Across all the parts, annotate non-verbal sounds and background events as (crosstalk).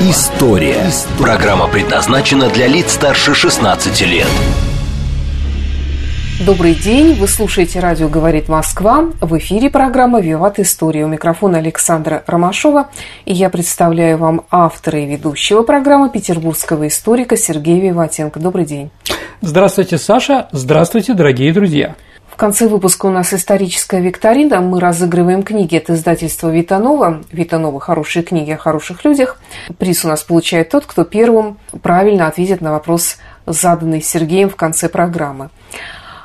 История». Программа предназначена для лиц старше 16 лет. Добрый день, вы слушаете радио «Говорит Москва». В эфире программа «Виват История». У микрофона Александра Ромашова. И я представляю вам автора и ведущего программы петербургского историка Сергея Виватенко. Добрый день. Здравствуйте, Саша. Здравствуйте, дорогие друзья. Конце выпуска у нас историческая викторина. Мы разыгрываем книги от издательства Витанова. Витанова – хорошие книги о хороших людях. Приз у нас получает тот, кто первым правильно ответит на вопрос, заданный Сергеем в конце программы.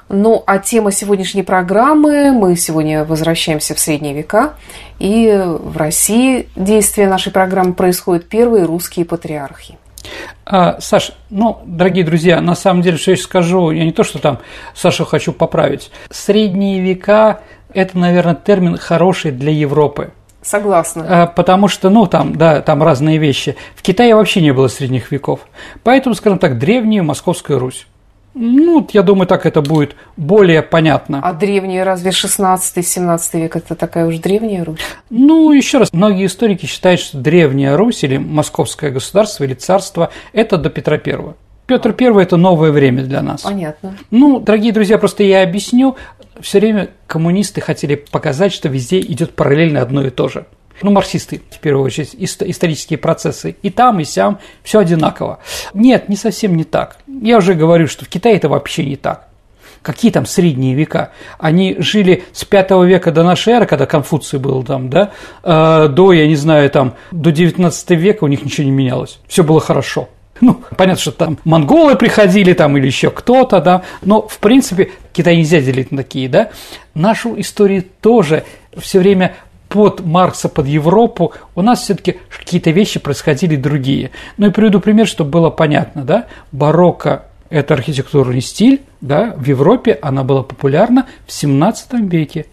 Ну, а тема сегодняшней программы, мы сегодня возвращаемся в средние века, и в России действие нашей программы происходят первые русские патриархи. А, Саш, ну, дорогие друзья, на самом деле, что я сейчас скажу, я не то, что там Сашу хочу поправить. Средние века – это, наверное, термин хороший для Европы. Согласна. А, потому что, ну, там, да, там разные вещи. В Китае вообще не было средних веков. Поэтому, скажем так, древняя Московская Русь. Ну, я думаю, так это будет более понятно. А древние разве 16-17 век это такая уж древняя Русь? Ну, еще раз, многие историки считают, что древняя Русь или московское государство или царство – это до Петра Первого. Петр Первый – это новое время для нас. Понятно. Ну, дорогие друзья, просто я объясню. Все время коммунисты хотели показать, что везде идет параллельно одно и то же ну, марксисты, в первую очередь, исторические процессы. И там, и сям все одинаково. Нет, не совсем не так. Я уже говорю, что в Китае это вообще не так. Какие там средние века? Они жили с 5 века до нашей эры, когда Конфуций был там, да, э, до, я не знаю, там, до 19 века у них ничего не менялось. Все было хорошо. Ну, понятно, что там монголы приходили там или еще кто-то, да, но, в принципе, Китай нельзя делить на такие, да. Нашу историю тоже все время под Маркса, под Европу, у нас все-таки какие-то вещи происходили другие. Ну и приведу пример, чтобы было понятно, да, барокко – это архитектурный стиль, да, в Европе она была популярна в 17 веке,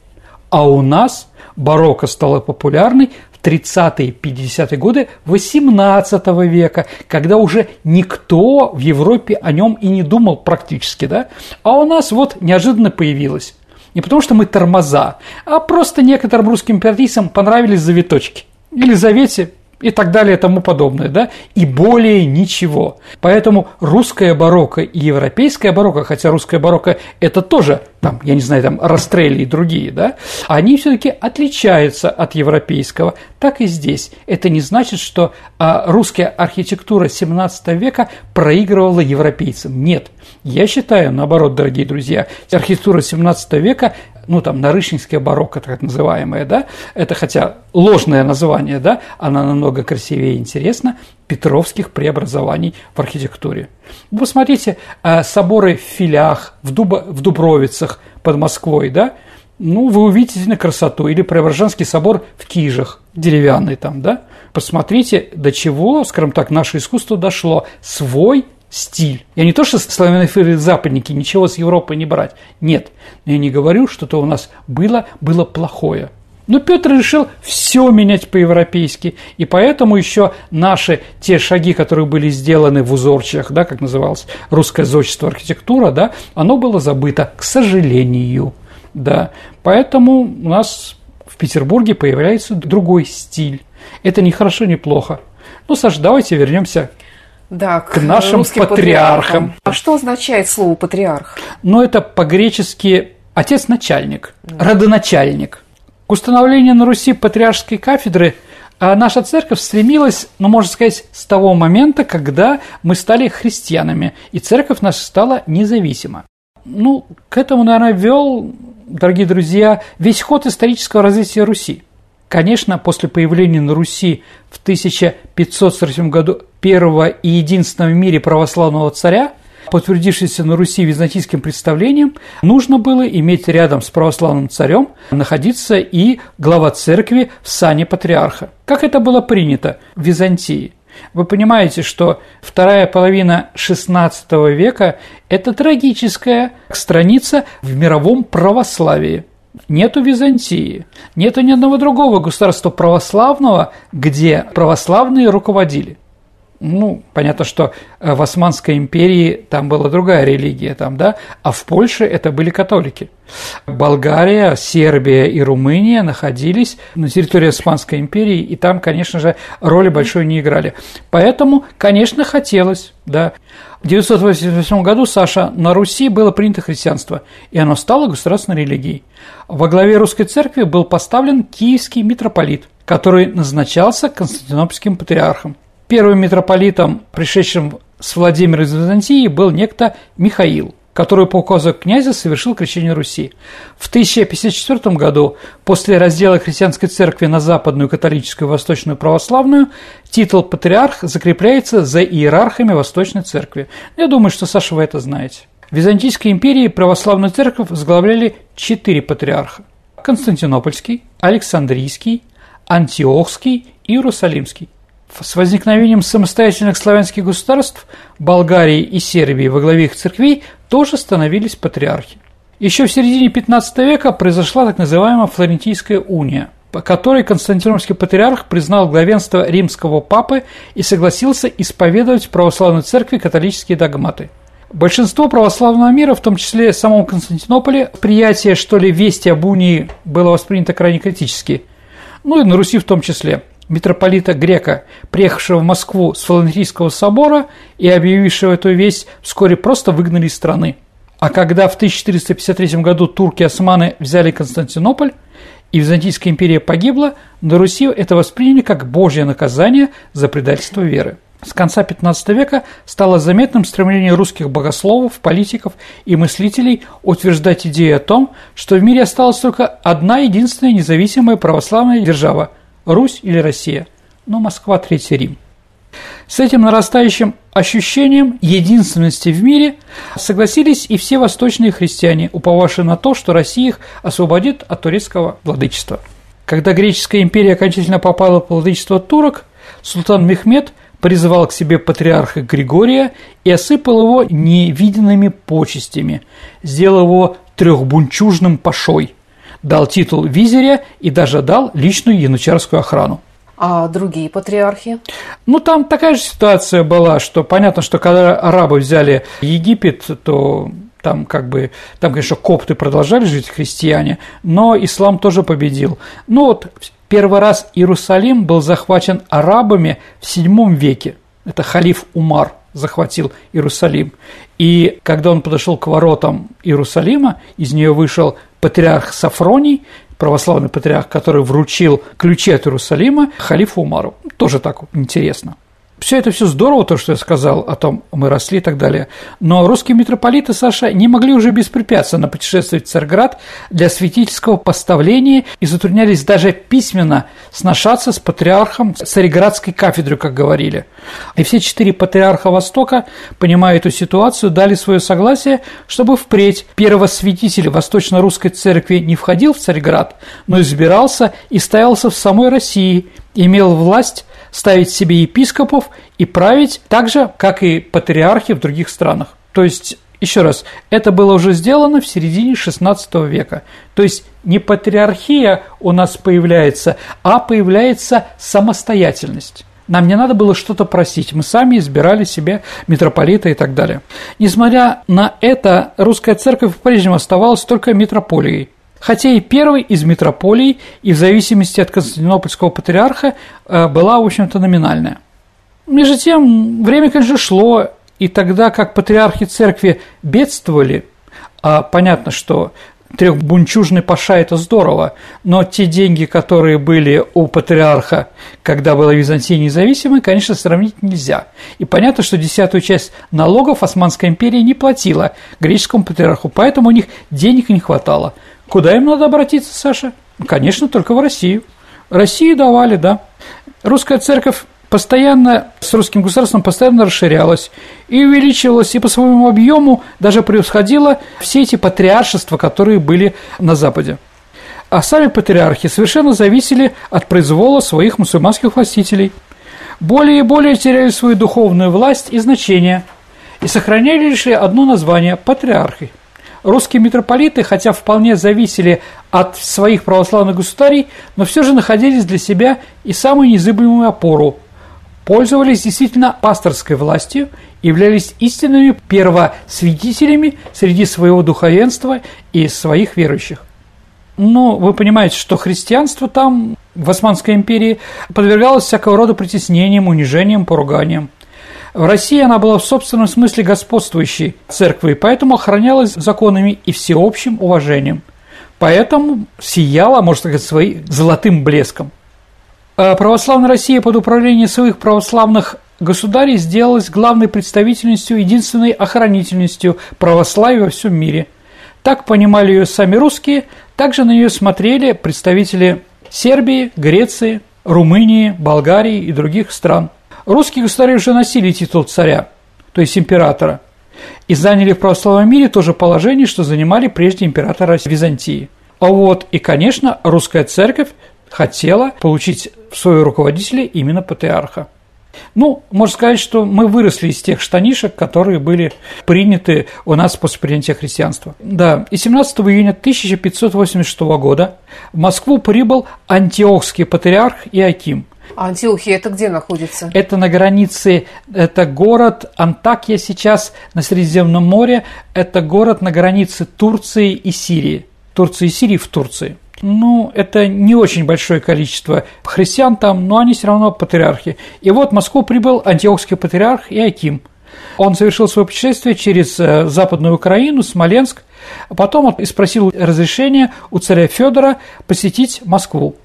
а у нас барокко стало популярной в 30-е, 50-е годы 18 века, когда уже никто в Европе о нем и не думал практически, да, а у нас вот неожиданно появилось. Не потому, что мы тормоза, а просто некоторым русским императрицам понравились завиточки. Елизавете и так далее и тому подобное, да, и более ничего. Поэтому русская барокко и европейская барокко, хотя русская барокко – это тоже, там, я не знаю, там, Растрелли и другие, да, они все таки отличаются от европейского, так и здесь. Это не значит, что а, русская архитектура 17 века проигрывала европейцам. Нет. Я считаю, наоборот, дорогие друзья, архитектура 17 века ну, там, нарышнинская барокко, так называемая, да, это хотя ложное название, да, она намного красивее и интересна, петровских преобразований в архитектуре. Вы посмотрите, э, соборы в Филях, в, Дубо, в Дубровицах под Москвой, да, ну, вы увидите на красоту. Или Преображенский собор в Кижах, деревянный там, да. Посмотрите, до чего, скажем так, наше искусство дошло. Свой стиль. Я не то, что славянофилы западники, ничего с Европы не брать. Нет. Я не говорю, что то у нас было, было плохое. Но Петр решил все менять по-европейски, и поэтому еще наши те шаги, которые были сделаны в узорчах, да, как называлось русское зодчество архитектура, да, оно было забыто, к сожалению, да. Поэтому у нас в Петербурге появляется другой стиль. Это не хорошо, не плохо. Ну, Саша, давайте вернемся да, к, к нашим патриархам. патриархам. А что означает слово патриарх? Ну, это по-гречески отец-начальник, да. родоначальник. К установлению на Руси патриаршеской кафедры а наша церковь стремилась, ну, можно сказать, с того момента, когда мы стали христианами, и церковь наша стала независима. Ну, к этому, наверное, вел, дорогие друзья, весь ход исторического развития Руси – Конечно, после появления на Руси в 1547 году первого и единственного в мире православного царя, подтвердившегося на Руси византийским представлением, нужно было иметь рядом с православным царем находиться и глава церкви в сане патриарха. Как это было принято в Византии? Вы понимаете, что вторая половина XVI века – это трагическая страница в мировом православии. Нету Византии, нету ни одного другого государства православного, где православные руководили. Ну, понятно, что э, в Османской империи там была другая религия, там, да, а в Польше это были католики. Болгария, Сербия и Румыния находились на территории Османской империи, и там, конечно же, роли большой не играли. Поэтому, конечно, хотелось, да. В 988 году, Саша, на Руси было принято христианство, и оно стало государственной религией. Во главе русской церкви был поставлен киевский митрополит, который назначался Константинопольским патриархом. Первым митрополитом, пришедшим с Владимира из Византии, был некто Михаил, который по указу князя совершил крещение Руси. В 1054 году, после раздела христианской церкви на западную католическую и восточную православную, титул патриарх закрепляется за иерархами Восточной церкви. Я думаю, что, Саша, вы это знаете. В Византийской империи православную церковь возглавляли четыре патриарха – Константинопольский, Александрийский, Антиохский и Иерусалимский. С возникновением самостоятельных славянских государств Болгарии и Сербии во главе их церквей тоже становились патриархи. Еще в середине 15 века произошла так называемая Флорентийская уния, по которой Константинопольский патриарх признал главенство римского папы и согласился исповедовать в православной церкви католические догматы. Большинство православного мира, в том числе в самом Константинополе, приятие, что ли, вести об унии было воспринято крайне критически. Ну и на Руси в том числе – митрополита Грека, приехавшего в Москву с Флорентийского собора и объявившего эту весть, вскоре просто выгнали из страны. А когда в 1453 году турки-османы взяли Константинополь, и Византийская империя погибла, на Руси это восприняли как божье наказание за предательство веры. С конца XV века стало заметным стремление русских богословов, политиков и мыслителей утверждать идею о том, что в мире осталась только одна единственная независимая православная держава Русь или Россия, но Москва – Третий Рим. С этим нарастающим ощущением единственности в мире согласились и все восточные христиане, уповавшие на то, что Россия их освободит от турецкого владычества. Когда греческая империя окончательно попала под владычество турок, султан Мехмед призывал к себе патриарха Григория и осыпал его невиденными почестями, сделал его трехбунчужным пашой – дал титул визиря и даже дал личную янычарскую охрану. А другие патриархи? Ну, там такая же ситуация была, что понятно, что когда арабы взяли Египет, то там как бы, там, конечно, копты продолжали жить христиане, но ислам тоже победил. Ну вот первый раз Иерусалим был захвачен арабами в VII веке. Это халиф Умар захватил Иерусалим. И когда он подошел к воротам Иерусалима, из нее вышел патриарх Сафроний, православный патриарх, который вручил ключи от Иерусалима халифу Умару. Тоже так интересно. Все это все здорово, то, что я сказал о том, мы росли и так далее. Но русские митрополиты, Саша, не могли уже беспрепятственно путешествовать в Царьград для святительского поставления и затруднялись даже письменно сношаться с патриархом Царьградской кафедры, как говорили. И все четыре патриарха Востока, понимая эту ситуацию, дали свое согласие, чтобы впредь первосвятитель Восточно-Русской Церкви не входил в Царьград, но избирался и ставился в самой России, имел власть ставить себе епископов и править так же, как и патриархи в других странах. То есть, еще раз, это было уже сделано в середине XVI века. То есть, не патриархия у нас появляется, а появляется самостоятельность. Нам не надо было что-то просить, мы сами избирали себе митрополита и так далее. Несмотря на это, русская церковь по-прежнему оставалась только митрополией хотя и первой из метрополий, и в зависимости от Константинопольского патриарха э, была, в общем-то, номинальная. Между тем, время, конечно, шло, и тогда как патриархи церкви бедствовали, а понятно, что трехбунчужный паша – это здорово, но те деньги, которые были у патриарха, когда была Византия независимой, конечно, сравнить нельзя. И понятно, что десятую часть налогов Османская империя не платила греческому патриарху, поэтому у них денег не хватало – Куда им надо обратиться, Саша? Конечно, только в Россию. Россию давали, да. Русская церковь постоянно с русским государством постоянно расширялась и увеличивалась, и по своему объему даже превосходила все эти патриаршества, которые были на Западе. А сами патриархи совершенно зависели от произвола своих мусульманских властителей. более и более теряли свою духовную власть и значение и сохраняли лишь одно название – патриархи. Русские митрополиты, хотя вполне зависели от своих православных государей, но все же находились для себя и самую незыблемую опору, пользовались действительно пасторской властью являлись истинными первосвидетелями среди своего духовенства и своих верующих. Ну, вы понимаете, что христианство там, в Османской империи, подвергалось всякого рода притеснениям, унижениям, поруганиям. В России она была в собственном смысле господствующей церквой, поэтому охранялась законами и всеобщим уважением. Поэтому сияла, можно сказать, своим золотым блеском. А православная Россия под управлением своих православных государей сделалась главной представительностью, единственной охранительностью православия во всем мире. Так понимали ее сами русские, также на нее смотрели представители Сербии, Греции, Румынии, Болгарии и других стран. Русские государи уже носили титул царя, то есть императора, и заняли в православном мире то же положение, что занимали прежде императора Византии. А вот и, конечно, русская церковь хотела получить в своего руководителя именно патриарха. Ну, можно сказать, что мы выросли из тех штанишек, которые были приняты у нас после принятия христианства. Да, и 17 июня 1586 года в Москву прибыл антиохский патриарх Иаким. А Антиохия это где находится? Это на границе, это город Антакия сейчас на Средиземном море, это город на границе Турции и Сирии. Турции и Сирии в Турции. Ну, это не очень большое количество христиан там, но они все равно патриархи. И вот в Москву прибыл антиохский патриарх Иаким. Он совершил свое путешествие через э, Западную Украину, Смоленск, а потом он спросил разрешения у царя Федора посетить Москву.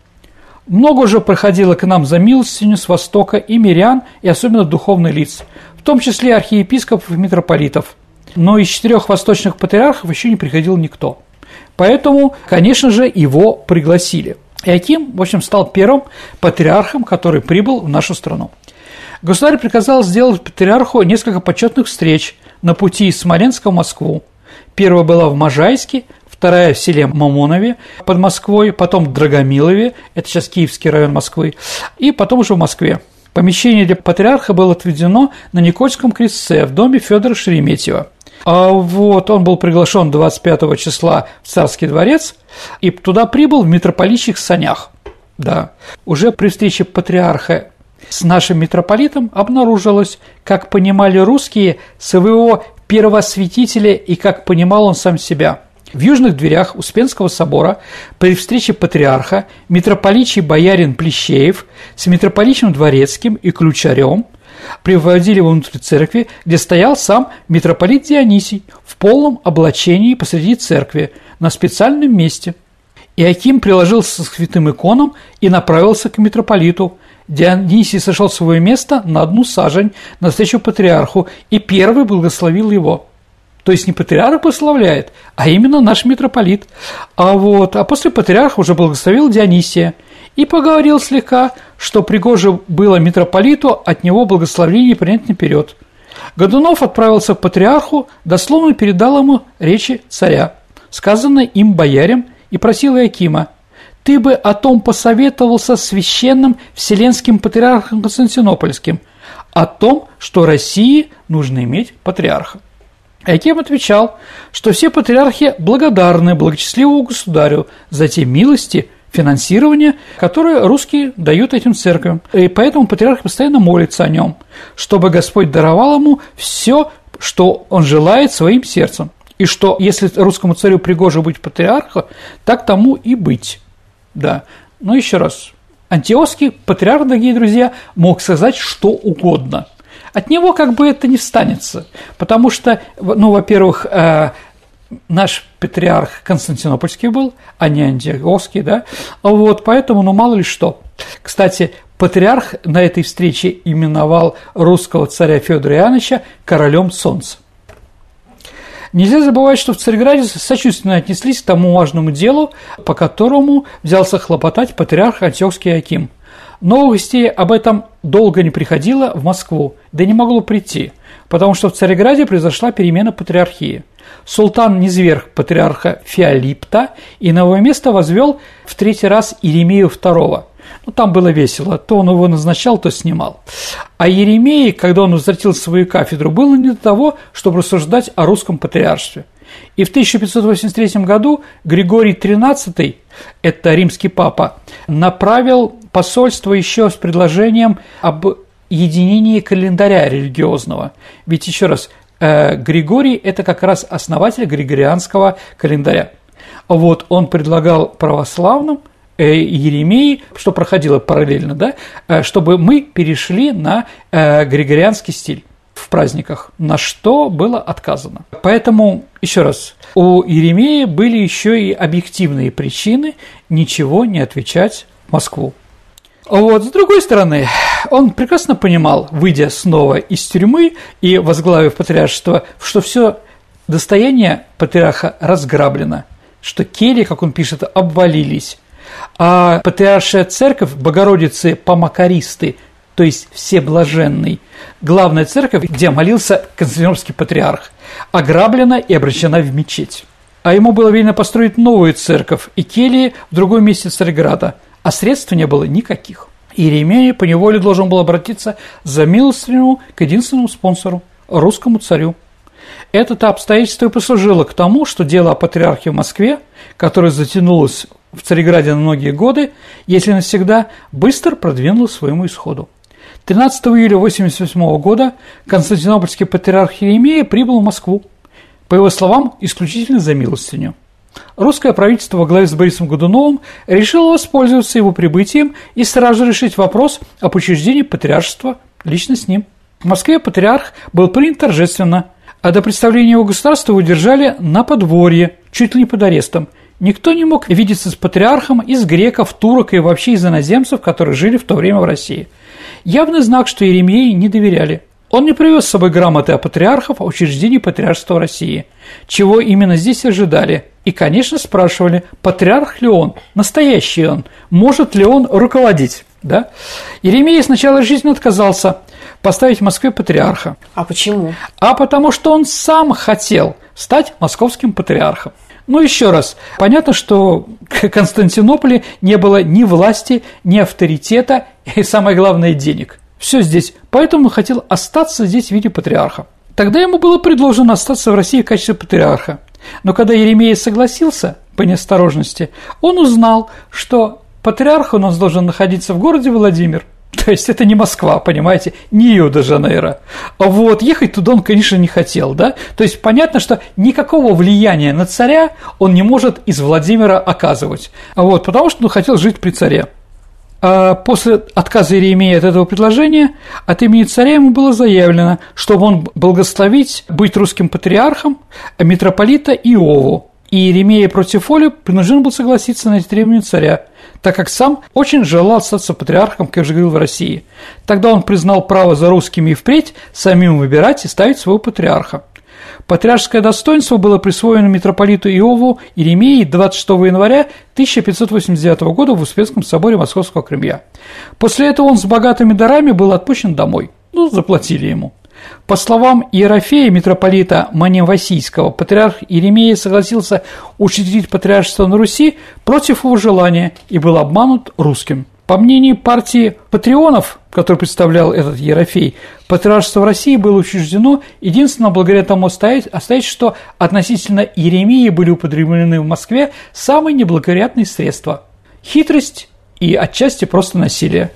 Много уже проходило к нам за милостиню с Востока и мирян, и особенно духовных лиц, в том числе архиепископов и митрополитов. Но из четырех восточных патриархов еще не приходил никто – Поэтому, конечно же, его пригласили. И Аким, в общем, стал первым патриархом, который прибыл в нашу страну. Государь приказал сделать патриарху несколько почетных встреч на пути из Смоленска в Москву. Первая была в Можайске, вторая в селе Мамонове под Москвой, потом в Драгомилове, это сейчас Киевский район Москвы, и потом уже в Москве. Помещение для патриарха было отведено на Никольском крестце в доме Федора Шереметьева. А вот он был приглашен 25 числа в Царский дворец и туда прибыл в митрополитчих санях. Да. Уже при встрече патриарха с нашим митрополитом обнаружилось, как понимали русские своего первосвятителя и как понимал он сам себя. В южных дверях Успенского собора при встрече патриарха митрополичий боярин Плещеев с митрополичным дворецким и ключарем приводили его внутрь церкви, где стоял сам митрополит Дионисий в полном облачении посреди церкви на специальном месте. Иаким приложился к святым иконам и направился к митрополиту. Дионисий сошел с своего места на одну сажень навстречу патриарху и первый благословил его. То есть не патриарх прославляет, а именно наш митрополит. А вот, а после патриарха уже благословил Дионисия и поговорил слегка, что пригоже было митрополиту от него благословение принять наперед. Годунов отправился к патриарху, дословно передал ему речи царя, сказанные им боярям, и просил Иакима, «Ты бы о том посоветовался священным вселенским патриархом Константинопольским, о том, что России нужно иметь патриарха». Аким отвечал, что все патриархи благодарны благочестливому государю за те милости, финансирование, которое русские дают этим церквям. И поэтому патриарх постоянно молится о нем, чтобы Господь даровал ему все, что он желает своим сердцем. И что, если русскому царю пригоже быть патриархом, так тому и быть. Да. Но еще раз. Антиосский патриарх, дорогие друзья, мог сказать что угодно – от него как бы это не встанется, потому что, ну, во-первых, э, наш патриарх Константинопольский был, а не Антиохский, да, вот, поэтому, ну, мало ли что. Кстати, патриарх на этой встрече именовал русского царя Федора Иоанновича королем солнца. Нельзя забывать, что в Царьграде сочувственно отнеслись к тому важному делу, по которому взялся хлопотать патриарх Антиохский Аким – Новостей об этом долго не приходило в Москву, да не могло прийти, потому что в Цареграде произошла перемена патриархии. Султан низверг патриарха Феолипта и его место возвел в третий раз Иеремию II, Ну, там было весело. То он его назначал, то снимал. А Еремей, когда он возвратился в свою кафедру, было не до того, чтобы рассуждать о русском патриаршестве. И в 1583 году Григорий XIII, это римский папа, направил посольство еще с предложением об единении календаря религиозного. Ведь еще раз, э, Григорий – это как раз основатель григорианского календаря. Вот он предлагал православным э, Еремеи, что проходило параллельно, да, э, чтобы мы перешли на григорианский стиль в праздниках, на что было отказано. Поэтому, еще раз, у Еремея были еще и объективные причины ничего не отвечать Москву. Вот, с другой стороны, он прекрасно понимал, выйдя снова из тюрьмы и возглавив патриаршество, что все достояние патриарха разграблено, что кельи, как он пишет, обвалились, а патриаршая церковь Богородицы Помакаристы то есть Всеблаженный, главная церковь, где молился Константинопольский патриарх, ограблена и обращена в мечеть. А ему было велено построить новую церковь и кельи в другом месте Царьграда, а средств не было никаких. Иеремия поневоле должен был обратиться за милостыню к единственному спонсору – русскому царю. Это-то обстоятельство и послужило к тому, что дело о патриархе в Москве, которое затянулось в Царьграде на многие годы, если навсегда, быстро продвинулось своему исходу. 13 июля 1988 года Константинопольский патриарх Еремея прибыл в Москву, по его словам, исключительно за милостыню. Русское правительство во главе с Борисом Годуновым решило воспользоваться его прибытием и сразу решить вопрос об учреждении патриаршества лично с ним. В Москве патриарх был принят торжественно, а до представления его государства его держали на подворье, чуть ли не под арестом. Никто не мог видеться с патриархом из греков, турок и вообще из иноземцев, которые жили в то время в России – Явный знак, что Еремеи не доверяли. Он не привез с собой грамоты о патриархов, о учреждении патриаршества России. Чего именно здесь ожидали? И, конечно, спрашивали, патриарх ли он, настоящий он, может ли он руководить. Да? Еремей сначала жизни отказался поставить в Москве патриарха. А почему? А потому что он сам хотел стать московским патриархом. Ну, еще раз, понятно, что в Константинополе не было ни власти, ни авторитета и, самое главное, денег. Все здесь. Поэтому он хотел остаться здесь в виде патриарха. Тогда ему было предложено остаться в России в качестве патриарха. Но когда Еремей согласился по неосторожности, он узнал, что патриарх у нас должен находиться в городе Владимир (laughs) – То есть это не Москва, понимаете, не Рио-де-Жанейро. Вот, ехать туда он, конечно, не хотел, да? То есть понятно, что никакого влияния на царя он не может из Владимира оказывать. Вот, потому что он хотел жить при царе. А после отказа Иеремии от этого предложения от имени царя ему было заявлено, чтобы он благословить быть русским патриархом митрополита Иову. И Иеремия против воли принужден был согласиться на эти требования царя – так как сам очень желал статься патриархом, как я уже говорил, в России. Тогда он признал право за русскими и впредь самим выбирать и ставить своего патриарха. Патриаршеское достоинство было присвоено митрополиту Иову Иеремии 26 января 1589 года в Успенском соборе Московского Кремля. После этого он с богатыми дарами был отпущен домой. Ну, заплатили ему. По словам Иерофея, митрополита Маневасийского, патриарх Иеремия согласился учредить патриаршество на Руси против его желания и был обманут русским. По мнению партии патреонов, который представлял этот Ерофей, патриаршество в России было учреждено единственно благодаря тому обстоятельству, что относительно Иеремии были употреблены в Москве самые неблагоприятные средства – хитрость и отчасти просто насилие.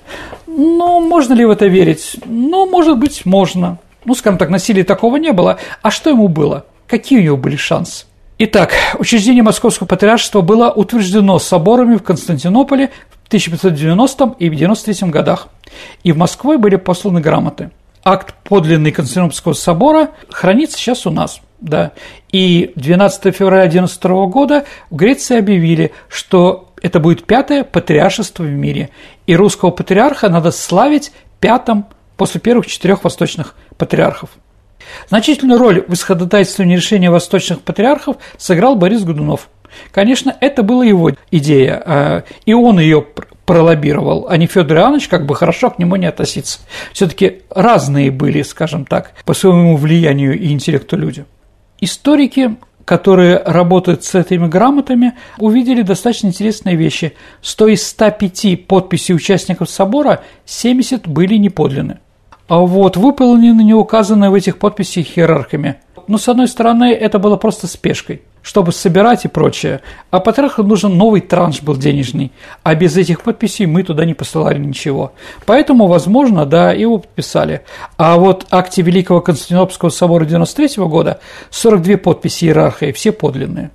Но можно ли в это верить? Ну, может быть, можно ну, скажем так, насилия такого не было. А что ему было? Какие у него были шансы? Итак, учреждение Московского патриаршества было утверждено соборами в Константинополе в 1590 и 93 годах, и в Москву были посланы грамоты. Акт подлинный Константинопольского собора хранится сейчас у нас. Да. И 12 февраля 11 года в Греции объявили, что это будет пятое патриаршество в мире, и русского патриарха надо славить пятым после первых четырех восточных патриархов. Значительную роль в исходотайствовании решения восточных патриархов сыграл Борис Годунов. Конечно, это была его идея, а, и он ее пролоббировал, а не Федор Иванович, как бы хорошо к нему не относиться. Все-таки разные были, скажем так, по своему влиянию и интеллекту люди. Историки которые работают с этими грамотами, увидели достаточно интересные вещи. Сто из 105 подписей участников собора 70 были неподлинны. А вот выполнены не указанные в этих подписях иерархами. Но, с одной стороны, это было просто спешкой чтобы собирать и прочее. А патриарху нужен новый транш был денежный, а без этих подписей мы туда не посылали ничего. Поэтому, возможно, да, его подписали. А вот акте Великого Константинопольского собора 93 года 42 подписи иерарха, все подлинные.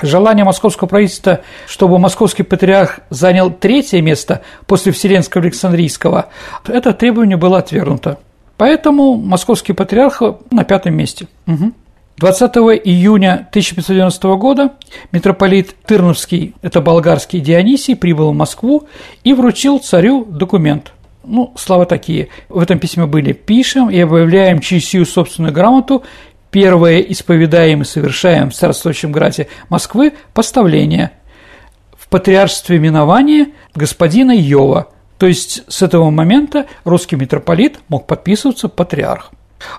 Желание московского правительства, чтобы московский патриарх занял третье место после Вселенского Александрийского, это требование было отвергнуто. Поэтому московский патриарх на пятом месте. Угу. 20 июня 1590 года митрополит Тырновский, это болгарский Дионисий, прибыл в Москву и вручил царю документ. Ну, слова такие. В этом письме были «Пишем и объявляем сию собственную грамоту первое исповедаем и совершаем в царствующем граде Москвы поставление в патриаршестве минования господина Йова». То есть с этого момента русский митрополит мог подписываться патриарх.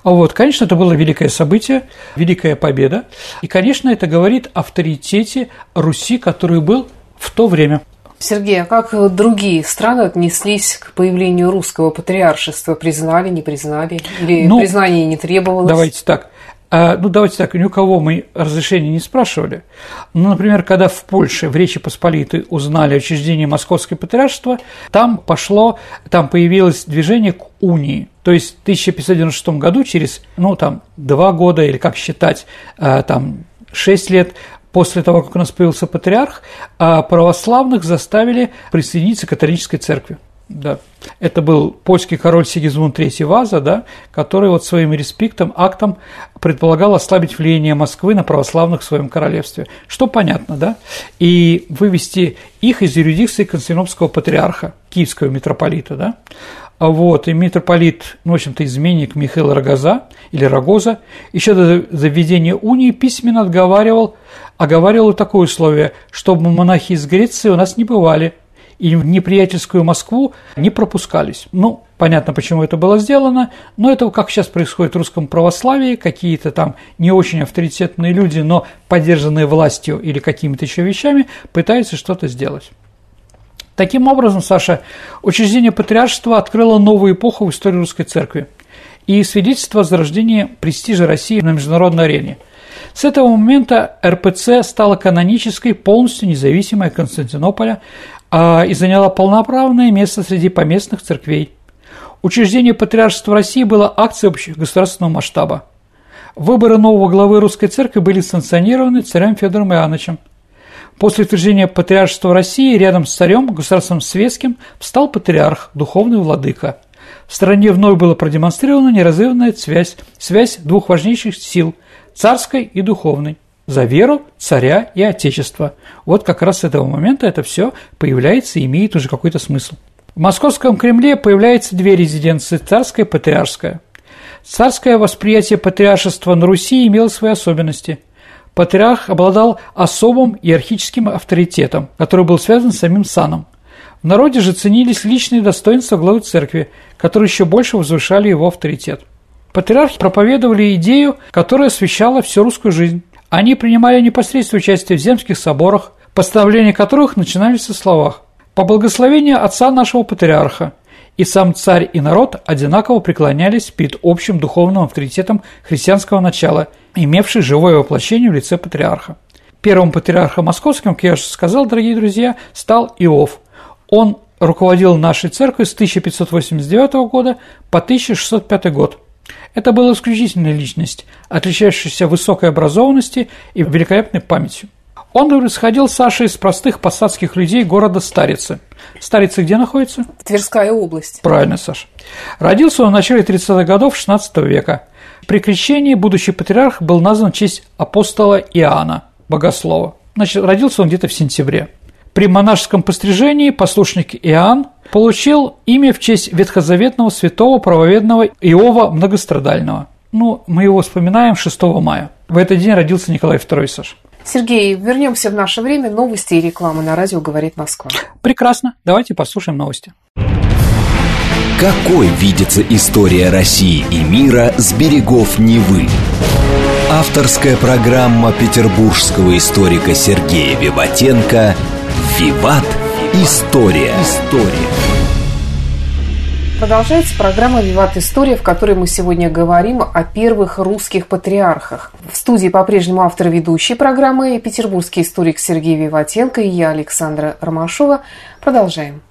А вот, конечно, это было великое событие, великая победа. И, конечно, это говорит о авторитете Руси, который был в то время. Сергей, а как другие страны отнеслись к появлению русского патриаршества? Признали, не признали? Или ну, признание не требовалось? Давайте так. А, ну, давайте так, ни у кого мы разрешения не спрашивали. Ну, например, когда в Польше, в Речи Посполитой узнали учреждение Московского патриаршества, там пошло, там появилось движение к унии. То есть в 1596 году, через, ну, там, два года, или как считать, а, там, шесть лет после того, как у нас появился патриарх, а православных заставили присоединиться к католической церкви. Да. Это был польский король Сигизмунд III Ваза, да, который вот своим респектом, актом предполагал ослабить влияние Москвы на православных в своем королевстве. Что понятно, да? И вывести их из юрисдикции Константинопольского патриарха, киевского митрополита, да? А вот, и митрополит, ну, в общем-то, изменник Михаил Рогоза, или Рогоза, еще до заведения унии письменно отговаривал, оговаривал такое условие, чтобы монахи из Греции у нас не бывали – и в неприятельскую Москву не пропускались. Ну, понятно, почему это было сделано, но это как сейчас происходит в русском православии, какие-то там не очень авторитетные люди, но поддержанные властью или какими-то еще вещами, пытаются что-то сделать. Таким образом, Саша, учреждение патриаршества открыло новую эпоху в истории русской церкви и свидетельство о зарождении престижа России на международной арене. С этого момента РПЦ стала канонической, полностью независимой Константинополя, и заняла полноправное место среди поместных церквей. Учреждение Патриаршества России было акцией общегосударственного масштаба. Выборы нового главы русской церкви были санкционированы царем Федором Иоанновичем. После утверждения Патриаршества России рядом с царем, государством светским, встал патриарх, духовный владыка. В стране вновь была продемонстрирована неразрывная связь, связь двух важнейших сил – царской и духовной за веру царя и отечества. Вот как раз с этого момента это все появляется и имеет уже какой-то смысл. В Московском Кремле появляются две резиденции – царская и патриаршская. Царское восприятие патриаршества на Руси имело свои особенности. Патриарх обладал особым иерархическим авторитетом, который был связан с самим саном. В народе же ценились личные достоинства главы церкви, которые еще больше возвышали его авторитет. Патриархи проповедовали идею, которая освещала всю русскую жизнь. Они принимали непосредственное участие в земских соборах, постановления которых начинались со словах «По благословению отца нашего патриарха», и сам царь и народ одинаково преклонялись перед общим духовным авторитетом христианского начала, имевший живое воплощение в лице патриарха. Первым патриархом московским, как я уже сказал, дорогие друзья, стал Иов. Он руководил нашей церковью с 1589 года по 1605 год. Это была исключительная личность, отличающаяся высокой образованностью и великолепной памятью. Он происходил, Саша, из простых посадских людей города Старицы. Старицы где находится? Тверская область. Правильно, Саша. Родился он в начале 30-х годов XVI века. При крещении будущий патриарх был назван в честь апостола Иоанна, богослова. Значит, родился он где-то в сентябре. При монашеском пострижении послушник Иоанн получил имя в честь ветхозаветного святого правоведного Иова Многострадального. Ну, мы его вспоминаем 6 мая. В этот день родился Николай II, Саш. Сергей, вернемся в наше время. Новости и реклама на радио «Говорит Москва». Прекрасно. Давайте послушаем новости. Какой видится история России и мира с берегов Невы? Авторская программа петербургского историка Сергея Виватенко «Виват. История». История. Продолжается программа «Виват История», в которой мы сегодня говорим о первых русских патриархах. В студии по-прежнему автор ведущей программы петербургский историк Сергей Виватенко и я, Александра Ромашова. Продолжаем.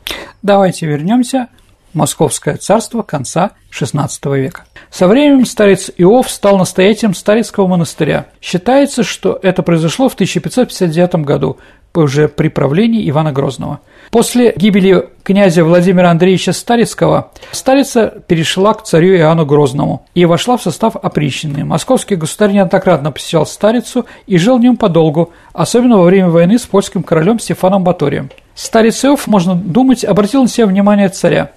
Давайте вернемся в Московское царство конца XVI века. Со временем старец Иов стал настоятелем Старицкого монастыря. Считается, что это произошло в 1559 году, уже при правлении Ивана Грозного. После гибели князя Владимира Андреевича Старицкого Старица перешла к царю Иоанну Грозному и вошла в состав опричнины. Московский государь неоднократно посещал Старицу и жил в нем подолгу, особенно во время войны с польским королем Стефаном Баторием. Старец Иов, можно думать, обратил на себя внимание царя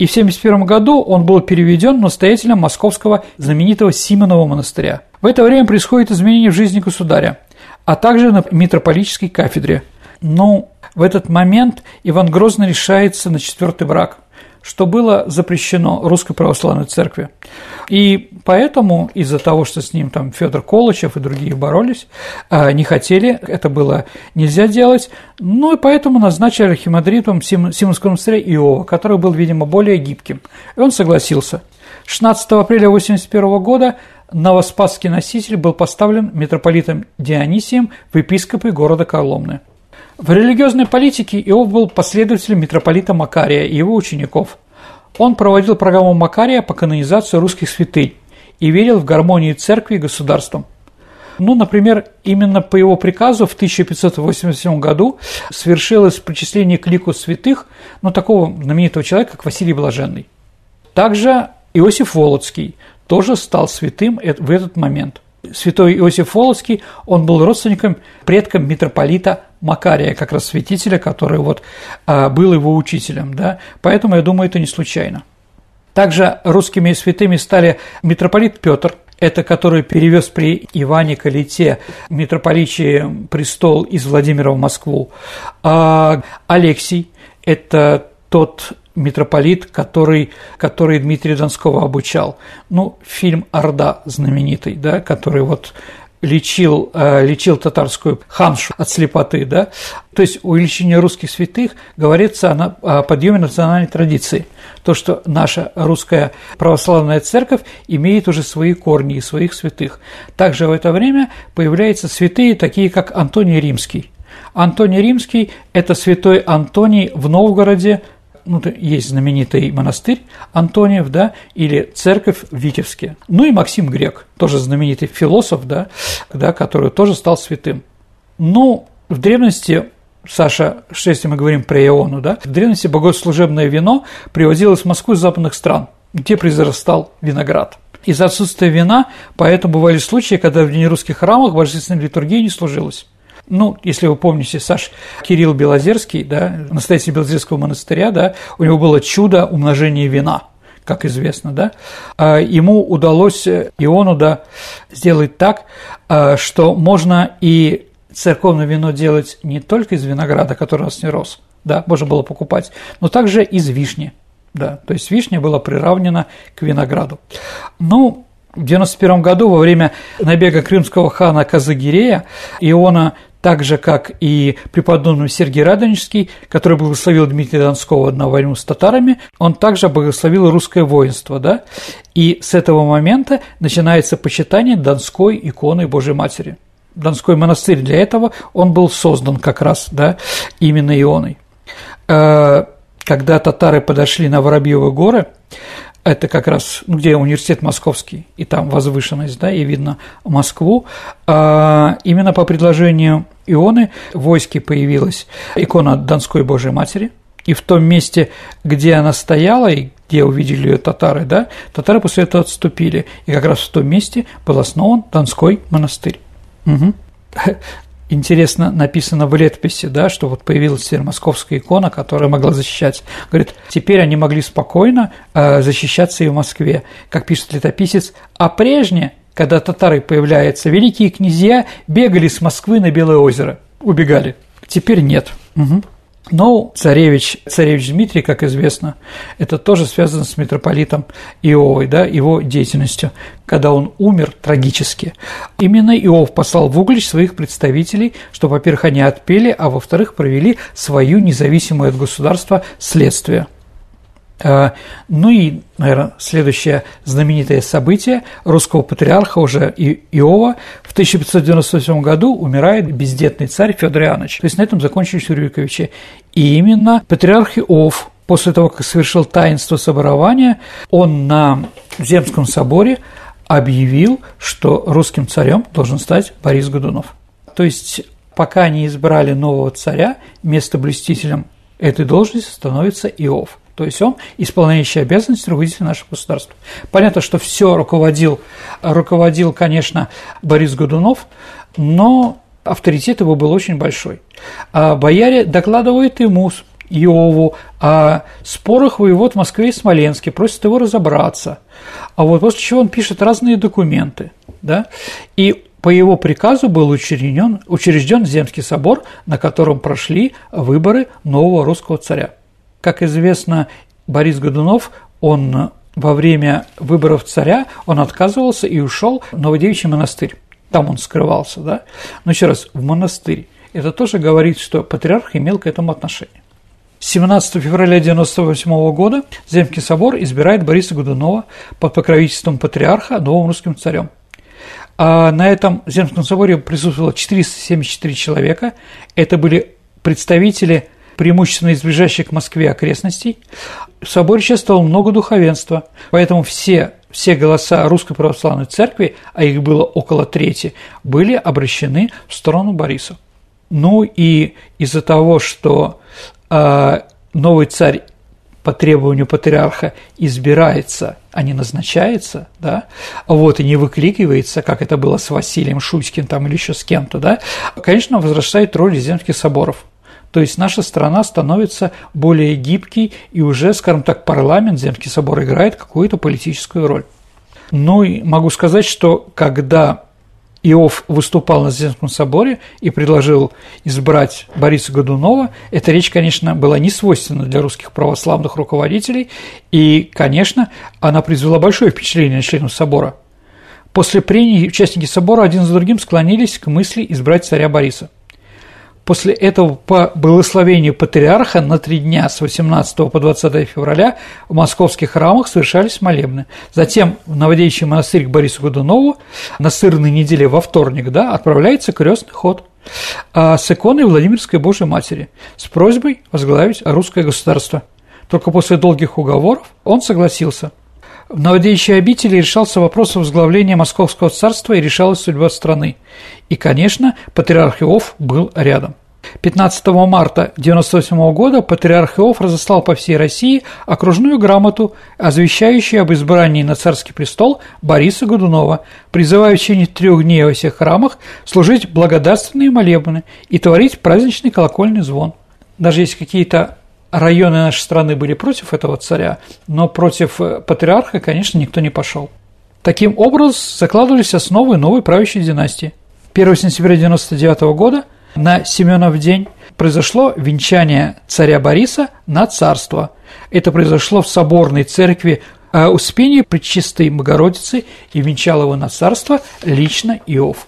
и в 1971 году он был переведен настоятелем московского знаменитого Симонова монастыря. В это время происходит изменение в жизни государя, а также на митрополической кафедре. Но в этот момент Иван Грозный решается на четвертый брак – что было запрещено Русской Православной Церкви. И поэтому из-за того, что с ним там Федор Колычев и другие боролись, а, не хотели, это было нельзя делать, ну и поэтому назначили архимандритом Симонского монастыря Иова, который был, видимо, более гибким. И он согласился. 16 апреля 1981 года новоспасский носитель был поставлен митрополитом Дионисием в епископы города Коломны. В религиозной политике Иов был последователем митрополита Макария и его учеников. Он проводил программу Макария по канонизации русских святынь и верил в гармонию церкви и государством. Ну, например, именно по его приказу в 1587 году свершилось причисление к лику святых, ну, такого знаменитого человека, как Василий Блаженный. Также Иосиф Волоцкий тоже стал святым в этот момент – святой Иосиф Волоцкий, он был родственником, предком митрополита Макария, как раз святителя, который вот а, был его учителем, да, поэтому я думаю, это не случайно. Также русскими святыми стали митрополит Петр, это который перевез при Иване Калите митрополичий престол из Владимира в Москву. А Алексий – это тот митрополит, который, который Дмитрия Донского обучал. Ну, фильм «Орда» знаменитый, да, который вот лечил, э, лечил татарскую ханшу от слепоты, да, то есть у лечения русских святых говорится о подъеме национальной традиции, то, что наша русская православная церковь имеет уже свои корни и своих святых. Также в это время появляются святые, такие как Антоний Римский. Антоний Римский – это святой Антоний в Новгороде, ну, есть знаменитый монастырь Антониев, да, или церковь в Витебске. Ну и Максим Грек, тоже знаменитый философ, да, да, который тоже стал святым. Ну, в древности Саша, что если мы говорим про Иону, да, в древности богослужебное вино привозилось в Москву из западных стран, где произрастал виноград. Из-за отсутствия вина, поэтому бывали случаи, когда в древнерусских храмах божественной литургии не служилось. Ну, если вы помните, Саш Кирилл Белозерский, да, настоятель Белозерского монастыря, да, у него было чудо умножения вина как известно, да, а ему удалось Иону, да, сделать так, а, что можно и церковное вино делать не только из винограда, который у нас не рос, да, можно было покупать, но также из вишни, да, то есть вишня была приравнена к винограду. Ну, в 91 году во время набега крымского хана Казагирея Иона так же, как и преподобный Сергий Радонежский, который благословил Дмитрия Донского на войну с татарами, он также благословил русское воинство, да, и с этого момента начинается почитание Донской иконы Божьей Матери. Донской монастырь для этого, он был создан как раз, да, именно Ионой. Э, когда татары подошли на Воробьевы горы, это как раз, ну, где университет московский, и там возвышенность, да, и видно Москву. А именно по предложению Ионы в войске появилась икона Донской Божьей Матери, и в том месте, где она стояла, и где увидели ее татары, да, татары после этого отступили, и как раз в том месте был основан Донской монастырь. Угу интересно написано в летописи, да, что вот появилась теперь московская икона, которая могла защищать. Говорит, теперь они могли спокойно э, защищаться и в Москве, как пишет летописец, а прежнее, когда татары появляются, великие князья бегали с Москвы на Белое озеро, убегали. Теперь нет. Угу. Но царевич, царевич Дмитрий, как известно, это тоже связано с митрополитом Иовой, да, его деятельностью, когда он умер трагически. Именно Иов послал в Углич своих представителей, чтобы, во-первых, они отпели, а во-вторых, провели свою независимую от государства следствие – ну и, наверное, следующее знаменитое событие русского патриарха уже Иова в 1598 году умирает бездетный царь Федор Иоаннович. То есть на этом закончились Рюриковичи. И именно патриарх Иов после того, как совершил таинство соборования, он на Земском соборе объявил, что русским царем должен стать Борис Годунов. То есть пока не избрали нового царя, место блюстителем этой должности становится Иов. То есть он исполняющий обязанности руководителя нашего государства. Понятно, что все руководил, руководил, конечно, Борис Годунов, но авторитет его был очень большой. А бояре докладывают ему, Иову, о спорах воевод в Москве и Смоленске, просят его разобраться. А вот после чего он пишет разные документы, да, и по его приказу был учрежден, учрежден Земский собор, на котором прошли выборы нового русского царя. Как известно, Борис Годунов, он во время выборов царя, он отказывался и ушел в Новодевичий монастырь. Там он скрывался, да? Но еще раз, в монастырь. Это тоже говорит, что патриарх имел к этому отношение. 17 февраля 1998 года Земский собор избирает Бориса Годунова под покровительством патриарха новым русским царем. А на этом Земском соборе присутствовало 474 человека. Это были представители преимущественно из ближайших к Москве окрестностей, в соборе чествовало много духовенства, поэтому все, все голоса Русской Православной Церкви, а их было около трети, были обращены в сторону Бориса. Ну и из-за того, что э, новый царь по требованию патриарха избирается, а не назначается, да, вот, и не выкликивается, как это было с Василием Шуйским там или еще с кем-то, да, конечно, возрастает роль земских соборов. То есть наша страна становится более гибкой, и уже, скажем так, парламент, Земский собор играет какую-то политическую роль. Ну и могу сказать, что когда Иов выступал на Земском соборе и предложил избрать Бориса Годунова, эта речь, конечно, была не свойственна для русских православных руководителей, и, конечно, она произвела большое впечатление на членов собора. После прений участники собора один за другим склонились к мысли избрать царя Бориса – После этого по благословению патриарха на три дня с 18 по 20 февраля в московских храмах совершались молебны. Затем в Новодевичий монастырь к Борису Годунову на сырной неделе во вторник да, отправляется крестный ход а с иконой Владимирской Божьей Матери с просьбой возглавить русское государство. Только после долгих уговоров он согласился. В новодеющей обители решался вопрос о возглавлении Московского царства и решалась судьба страны. И, конечно, патриарх Иов был рядом. 15 марта 1998 года патриарх Иов разослал по всей России окружную грамоту, озвещающую об избрании на царский престол Бориса Годунова, призывая в течение трех дней во всех храмах служить благодарственные молебны и творить праздничный колокольный звон. Даже если какие-то районы нашей страны были против этого царя, но против э, патриарха, конечно, никто не пошел. Таким образом закладывались основы новой правящей династии. 1 сентября 1999 года – на Семенов день произошло венчание царя Бориса на царство. Это произошло в соборной церкви э, Успения Пречистой Богородицы и венчал его на царство лично Иов.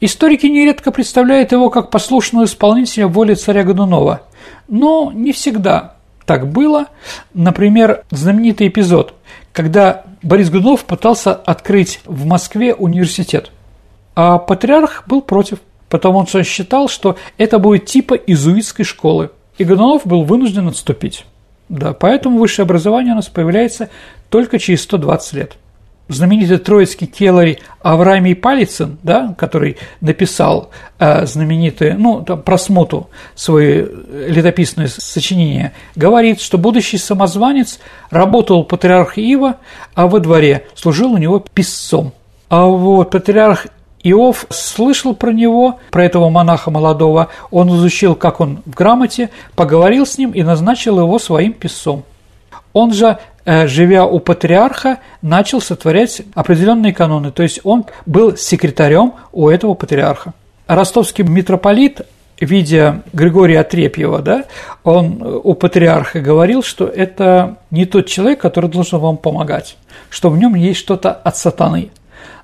Историки нередко представляют его как послушного исполнителя воли царя Годунова, но не всегда так было. Например, знаменитый эпизод, когда Борис Годунов пытался открыть в Москве университет, а патриарх был против – потому что он считал, что это будет типа изуитской школы. И Годунов был вынужден отступить. Да, поэтому высшее образование у нас появляется только через 120 лет. Знаменитый троицкий келари Авраамий Палицын, да, который написал э, знаменитое, ну, там, про смуту, свое летописное сочинение, говорит, что будущий самозванец работал у патриарха Ива, а во дворе служил у него писцом. А вот патриарх Иов слышал про него, про этого монаха молодого, он изучил, как он в грамоте, поговорил с ним и назначил его своим писцом. Он же, э, живя у патриарха, начал сотворять определенные каноны, то есть он был секретарем у этого патриарха. Ростовский митрополит видя Григория Отрепьева, да, он у патриарха говорил, что это не тот человек, который должен вам помогать, что в нем есть что-то от сатаны.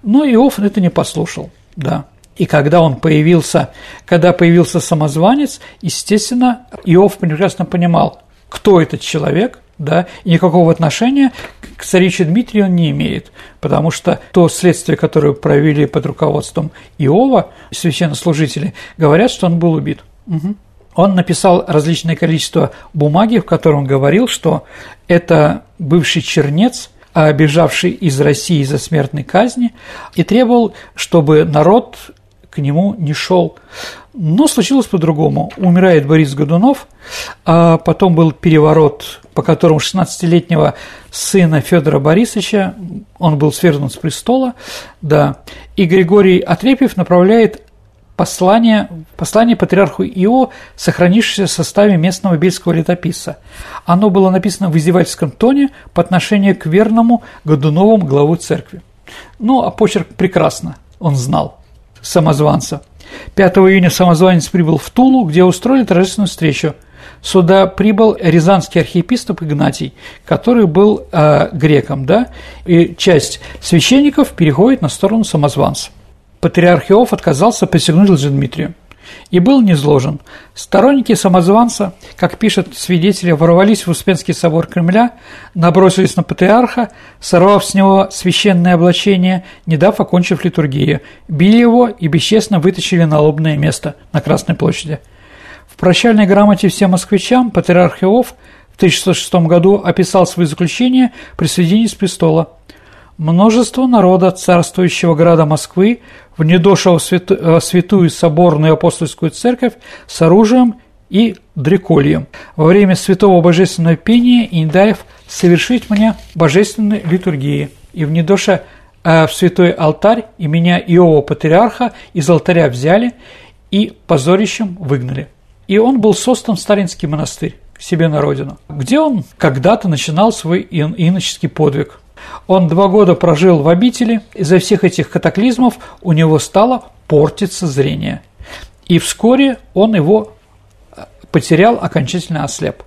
Но Иов это не послушал, да. И когда он появился, когда появился самозванец, естественно, Иов прекрасно понимал, кто этот человек, да, и никакого отношения к царевичу Дмитрию он не имеет, потому что то следствие, которое провели под руководством Иова, священнослужители, говорят, что он был убит. Угу. Он написал различное количество бумаги, в котором говорил, что это бывший чернец, бежавший из России за смертной казни, и требовал, чтобы народ нему не шел. Но случилось по-другому. Умирает Борис Годунов, а потом был переворот, по которому 16-летнего сына Федора Борисовича, он был свергнут с престола, да, и Григорий Отрепьев направляет послание, послание патриарху Ио, сохранившееся в составе местного бельского летописца. Оно было написано в издевательском тоне по отношению к верному Годуновому главу церкви. Ну, а почерк прекрасно, он знал самозванца. 5 июня самозванец прибыл в Тулу, где устроили торжественную встречу. Сюда прибыл рязанский архиепископ Игнатий, который был э, греком, да, и часть священников переходит на сторону самозванца. Патриарх Иов отказался присягнуть Лжедмитрию и был низложен. Сторонники самозванца, как пишут свидетели, ворвались в Успенский собор Кремля, набросились на патриарха, сорвав с него священное облачение, не дав окончив литургию, били его и бесчестно вытащили на лобное место на Красной площади. В прощальной грамоте всем москвичам патриарх Иов в 1606 году описал свои заключения при сведении с престола. Множество народа царствующего града Москвы внедошло в святу, э, святую соборную апостольскую церковь с оружием и дрекольем во время святого божественного пения и не дав совершить мне божественной литургии. И внедоша э, в святой алтарь и меня Иова Патриарха из алтаря взяли и позорищем выгнали. И он был создан в Старинский монастырь к себе на родину, где он когда-то начинал свой иноческий подвиг – он два года прожил в обители, из-за всех этих катаклизмов у него стало портиться зрение. И вскоре он его э, потерял, окончательно ослеп.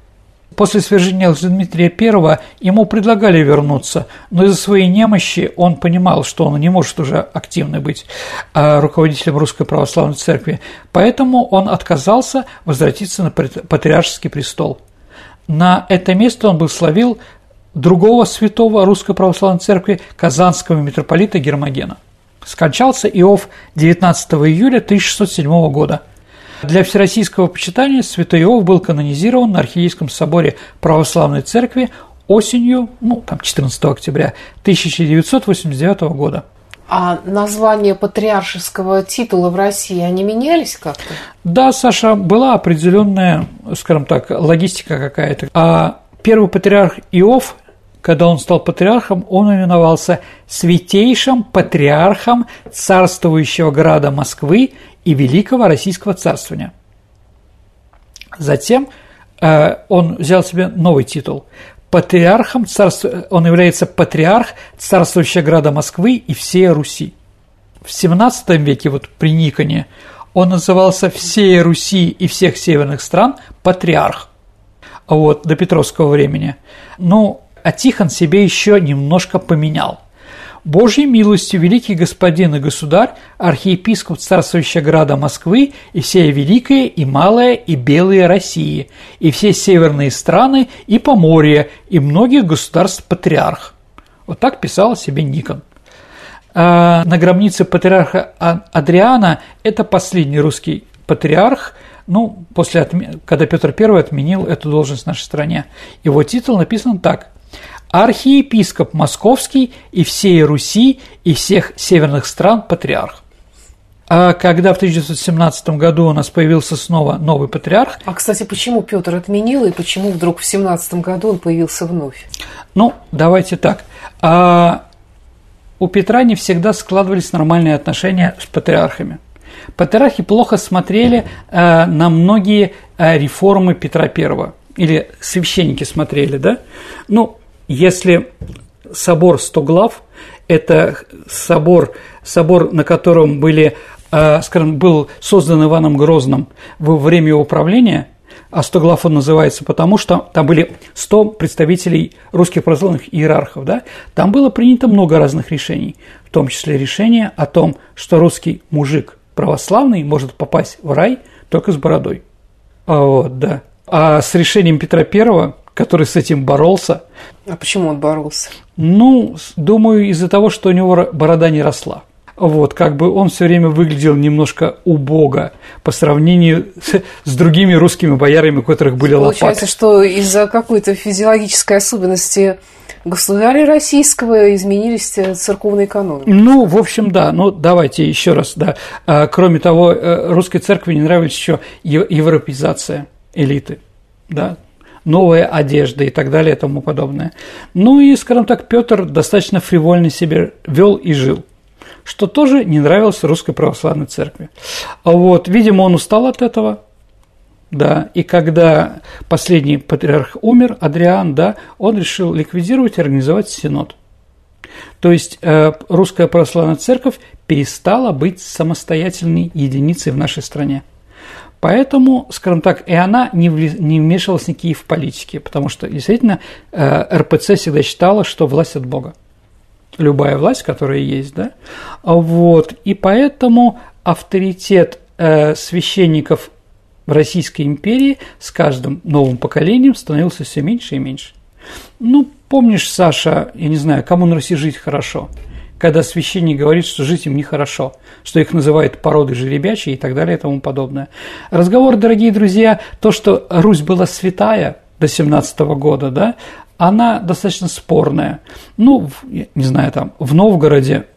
После свержения Дмитрия I ему предлагали вернуться, но из-за своей немощи он понимал, что он не может уже активно быть э, руководителем Русской Православной Церкви, поэтому он отказался возвратиться на патриаршеский престол. На это место он благословил другого святого Русской Православной Церкви Казанского митрополита Гермогена. Скончался Иов 19 июля 1607 года. Для всероссийского почитания святой Иов был канонизирован на Архиерейском соборе Православной Церкви осенью, ну, там, 14 октября 1989 года. А названия патриаршеского титула в России, они менялись как-то? Да, Саша, была определенная, скажем так, логистика какая-то. А первый патриарх Иов когда он стал патриархом, он именовался святейшим патриархом царствующего града Москвы и Великого Российского царствования. Затем э, он взял себе новый титул. Патриархом царства, он является патриарх царствующего града Москвы и всей Руси. В XVII веке, вот при Никоне, он назывался всей Руси и всех северных стран патриарх вот, до Петровского времени. Ну, а Тихон себе еще немножко поменял. Божьей милостью великий господин и государь, архиепископ царствующего града Москвы и всей великая и малая и белая России, и все северные страны и Поморье, и многих государств патриарх. Вот так писал себе Никон. А на гробнице патриарха Адриана это последний русский патриарх, ну, после, когда Петр I отменил эту должность в нашей стране. Его титул написан так – архиепископ Московский и всей Руси и всех северных стран патриарх. А когда в 1917 году у нас появился снова новый патриарх... А, кстати, почему Петр отменил и почему вдруг в 17 году он появился вновь? Ну, давайте так. А у Петра не всегда складывались нормальные отношения с патриархами. Патриархи плохо смотрели э, на многие э, реформы Петра I. Или священники смотрели, да? Ну, если собор 100 глав это собор, собор, на котором были, э, скажем, был создан Иваном Грозным во время его правления, а 100 глав он называется, потому что там были 100 представителей русских православных иерархов, да, там было принято много разных решений, в том числе решение о том, что русский мужик православный может попасть в рай только с бородой. А вот, да. А с решением Петра Первого который с этим боролся. А почему он боролся? Ну, думаю, из-за того, что у него борода не росла. Вот, как бы он все время выглядел немножко убого по сравнению с, с другими русскими боярами, у которых были Получается, лопаты. Получается, что из-за какой-то физиологической особенности государя российского изменились церковные каноны. Ну, в общем, да. Ну, давайте еще раз, да. А, кроме того, э, русской церкви не нравилась еще европеизация элиты, да, новая одежда и так далее и тому подобное. Ну и, скажем так, Петр достаточно фривольно себе вел и жил что тоже не нравилось русской православной церкви. Вот, видимо, он устал от этого, да, и когда последний патриарх умер, Адриан, да, он решил ликвидировать и организовать синод. То есть э, русская православная церковь перестала быть самостоятельной единицей в нашей стране. Поэтому, скажем так, и она не, не вмешивалась никакие в политике, потому что действительно э, РПЦ всегда считала, что власть от Бога. Любая власть, которая есть, да. Вот. И поэтому авторитет э, священников Российской империи с каждым новым поколением становился все меньше и меньше. Ну, помнишь, Саша, я не знаю, кому на Руси жить хорошо – когда священник говорит, что жить им нехорошо, что их называют породой жеребячей и так далее и тому подобное. Разговор, дорогие друзья, то, что Русь была святая до 17 года, да, она достаточно спорная. Ну, не знаю, там, в Новгороде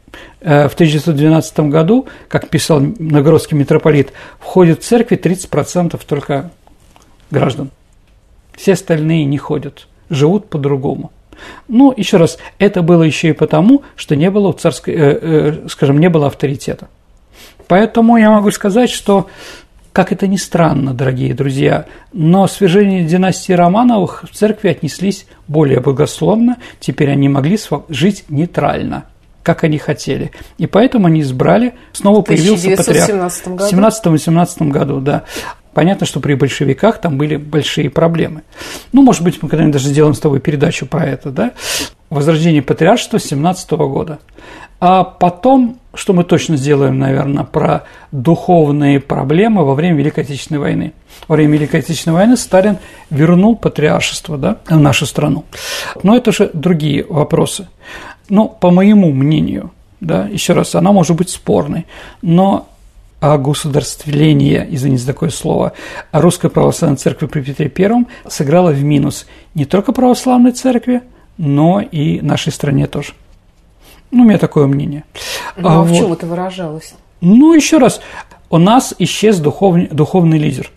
э, в 1912 году, как писал Новгородский митрополит, входит в церкви 30% только граждан. Все остальные не ходят, живут по-другому. Ну, еще раз, это было еще и потому, что не было царской, э, э, скажем, не было авторитета. Поэтому я могу сказать, что, как это ни странно, дорогие друзья, но свержение династии Романовых в церкви отнеслись более богословно, теперь они могли жить нейтрально как они хотели. И поэтому они избрали, снова появился патриарх. В 17-18 году, да. Понятно, что при большевиках там были большие проблемы. Ну, может быть, мы когда-нибудь даже сделаем с тобой передачу про это, да? Возрождение патриаршества 17 года. А потом, что мы точно сделаем, наверное, про духовные проблемы во время Великой Отечественной войны. Во время Великой Отечественной войны Сталин вернул патриаршество да, в нашу страну. Но это же другие вопросы. Но, по моему мнению, да, еще раз, она может быть спорной, но огосударствление, извините за такое слово, Русской Православной Церкви при Петре I сыграла в минус не только православной церкви, но и нашей стране тоже. Ну, у меня такое мнение. Ну, а, а в вот. чем это выражалось? Ну, еще раз, у нас исчез духовный, духовный лидер.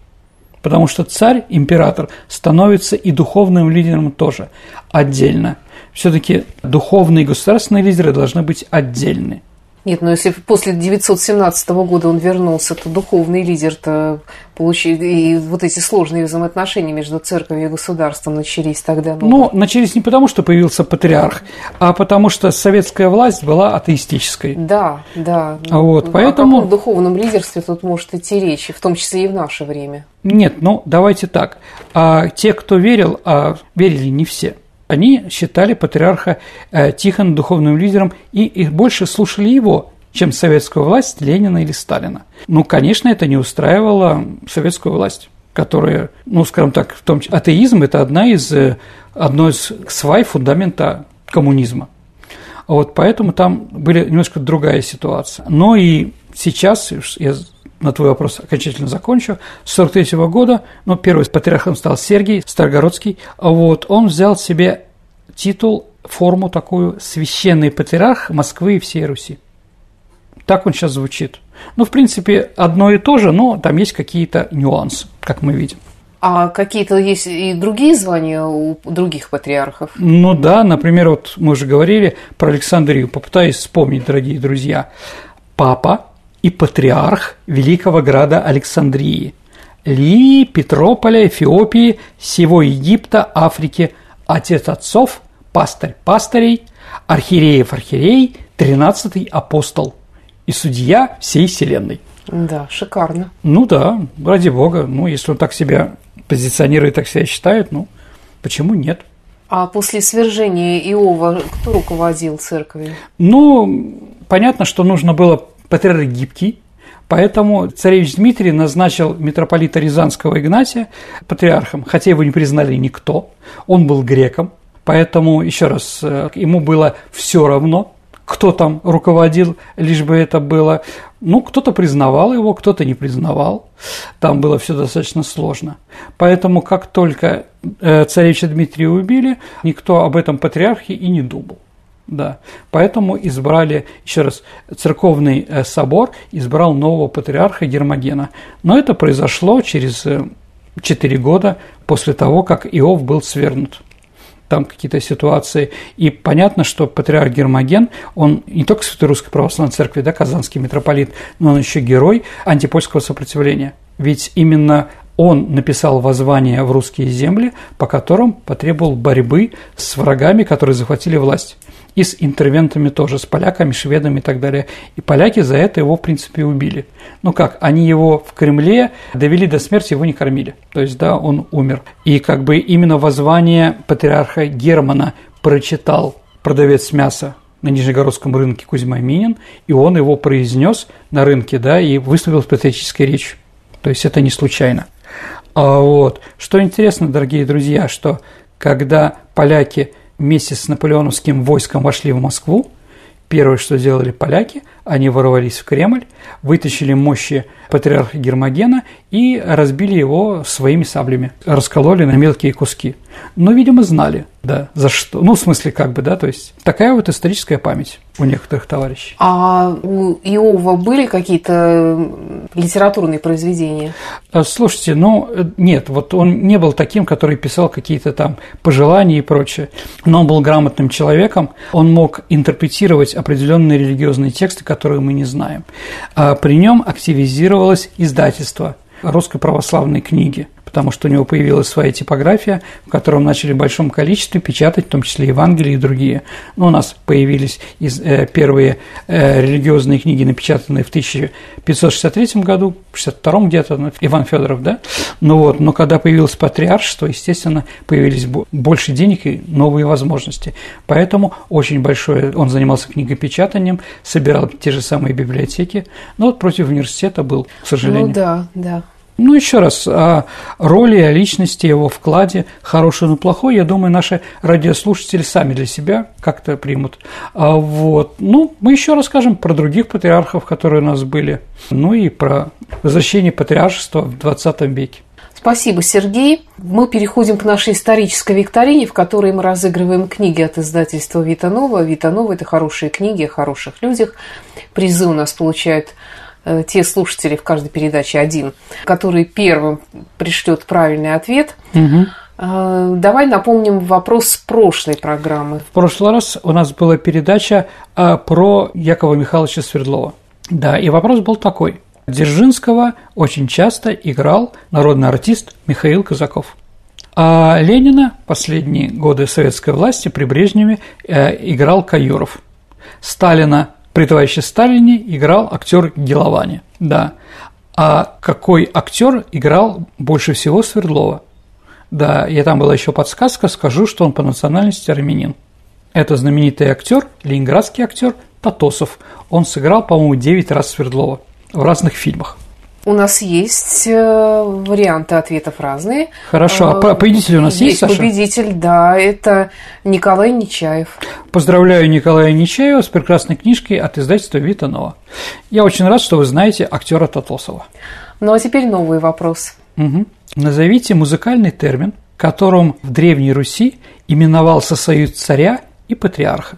Потому что царь, император, становится и духовным лидером тоже отдельно. Все-таки духовные и государственные лидеры должны быть отдельны. Нет, но если после 917 года он вернулся, то духовный лидер-то получил, и вот эти сложные взаимоотношения между церковью и государством начались тогда. Ну, ну начались не потому, что появился патриарх, а потому что советская власть была атеистической. Да, да. Вот, поэтому... О каком духовном лидерстве тут может идти речь, в том числе и в наше время? Нет, ну давайте так. А те, кто верил, а верили не все – они считали патриарха э, Тихона духовным лидером и их больше слушали его, чем советскую власть Ленина или Сталина. Ну, конечно, это не устраивало советскую власть которая, ну, скажем так, в том числе, атеизм – это одна из, э, одно из свай фундамента коммунизма. Вот поэтому там были немножко другая ситуация. Но и сейчас, я на твой вопрос окончательно закончу. С 43 года, ну, первый патриархом стал Сергий Старгородский, вот, он взял себе титул, форму такую «Священный патриарх Москвы и всей Руси». Так он сейчас звучит. Ну, в принципе, одно и то же, но там есть какие-то нюансы, как мы видим. А какие-то есть и другие звания у других патриархов? Ну да, например, вот мы уже говорили про Александрию. Попытаюсь вспомнить, дорогие друзья. Папа и патриарх Великого Града Александрии, Лии, Петрополя, Эфиопии, всего Египта, Африки, отец отцов, пастырь пастырей, Архиереев архиерей, тринадцатый апостол и судья всей вселенной. Да, шикарно. Ну да, ради бога. Ну, если он так себя позиционирует, так себя считает, ну, почему нет? А после свержения Иова кто руководил церковью? Ну, понятно, что нужно было патриарх гибкий, Поэтому царевич Дмитрий назначил митрополита Рязанского Игнатия патриархом, хотя его не признали никто. Он был греком, поэтому, еще раз, э, ему было все равно, кто там руководил, лишь бы это было. Ну, кто-то признавал его, кто-то не признавал. Там было все достаточно сложно. Поэтому, как только э, царевича Дмитрия убили, никто об этом патриархе и не думал. Да, поэтому избрали, еще раз, церковный э, собор избрал нового патриарха Гермогена. Но это произошло через э, четыре года после того, как Иов был свергнут там какие-то ситуации. И понятно, что патриарх Гермоген, он не только Святой Русской Православной Церкви, да, казанский митрополит, но он еще герой антипольского сопротивления. Ведь именно он написал воззвание в русские земли, по которым потребовал борьбы с врагами, которые захватили власть. И с интервентами тоже, с поляками, шведами и так далее. И поляки за это его, в принципе, убили. Ну как, они его в Кремле довели до смерти, его не кормили. То есть, да, он умер. И как бы именно воззвание патриарха Германа прочитал продавец мяса на Нижегородском рынке Кузьма Минин, и он его произнес на рынке, да, и выступил с патриотической речью. То есть это не случайно. А вот, что интересно, дорогие друзья, что когда поляки вместе с наполеоновским войском вошли в Москву, первое, что сделали поляки, они ворвались в Кремль, вытащили мощи патриарха Гермогена и разбили его своими саблями, раскололи на мелкие куски. Но, видимо, знали, да, за что. Ну, в смысле, как бы, да, то есть такая вот историческая память у некоторых товарищей. А у Иова были какие-то литературные произведения? А, слушайте, ну, э, нет, вот он не был таким, который писал какие-то там пожелания и прочее, но он был грамотным человеком, он мог интерпретировать определенные религиозные тексты, которые мы не знаем. А при нем активизировалось издательство русской православной книги – потому что у него появилась своя типография, в котором начали в большом количестве печатать, в том числе Евангелие и другие. Но у нас появились из, э, первые э, религиозные книги, напечатанные в 1563 году, в 62 где-то, ну, Иван Федоров, да? Ну вот, но когда появилось патриаршество, естественно, появились больше денег и новые возможности. Поэтому очень большое, он занимался книгопечатанием, собирал те же самые библиотеки, но вот против университета был, к сожалению. Ну да, да. Ну, еще раз, о роли, о личности, его вкладе, хороший, но плохой, я думаю, наши радиослушатели сами для себя как-то примут. А вот. Ну, мы еще расскажем про других патриархов, которые у нас были, ну и про возвращение патриаршества в 20 веке. Спасибо, Сергей. Мы переходим к нашей исторической викторине, в которой мы разыгрываем книги от издательства Витанова. Витанова – это хорошие книги о хороших людях. Призы у нас получают те слушатели в каждой передаче один, который первым пришлет правильный ответ. Угу. Давай напомним вопрос прошлой программы. В прошлый раз у нас была передача э, про Якова Михайловича Свердлова. Да, и вопрос был такой. Дзержинского очень часто играл народный артист Михаил Казаков. А Ленина последние годы советской власти при Брежневе играл Каюров. Сталина при товарище Сталине играл актер Геловани. Да. А какой актер играл больше всего Свердлова? Да, и там была еще подсказка, скажу, что он по национальности армянин. Это знаменитый актер, ленинградский актер Татосов. Он сыграл, по-моему, 9 раз Свердлова в разных фильмах. У нас есть э, варианты ответов разные. Хорошо. А победитель у нас есть, есть Саша? победитель, да. Это Николай Нечаев. Поздравляю Николая Нечаева с прекрасной книжкой от издательства Витанова. Я очень рад, что вы знаете актера Татосова. Ну а теперь новый вопрос. Угу. Назовите музыкальный термин, которым в Древней Руси именовался союз царя и патриарха.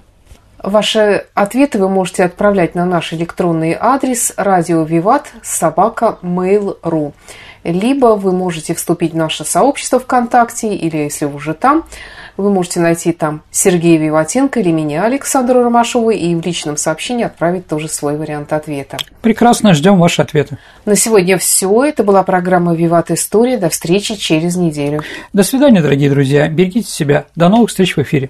Ваши ответы вы можете отправлять на наш электронный адрес радио Виват собака mail.ru либо вы можете вступить в наше сообщество ВКонтакте, или если вы уже там, вы можете найти там Сергея Виватенко или меня, Александра Ромашова, и в личном сообщении отправить тоже свой вариант ответа. Прекрасно, ждем ваши ответы. На сегодня все. Это была программа «Виват История». До встречи через неделю. До свидания, дорогие друзья. Берегите себя. До новых встреч в эфире.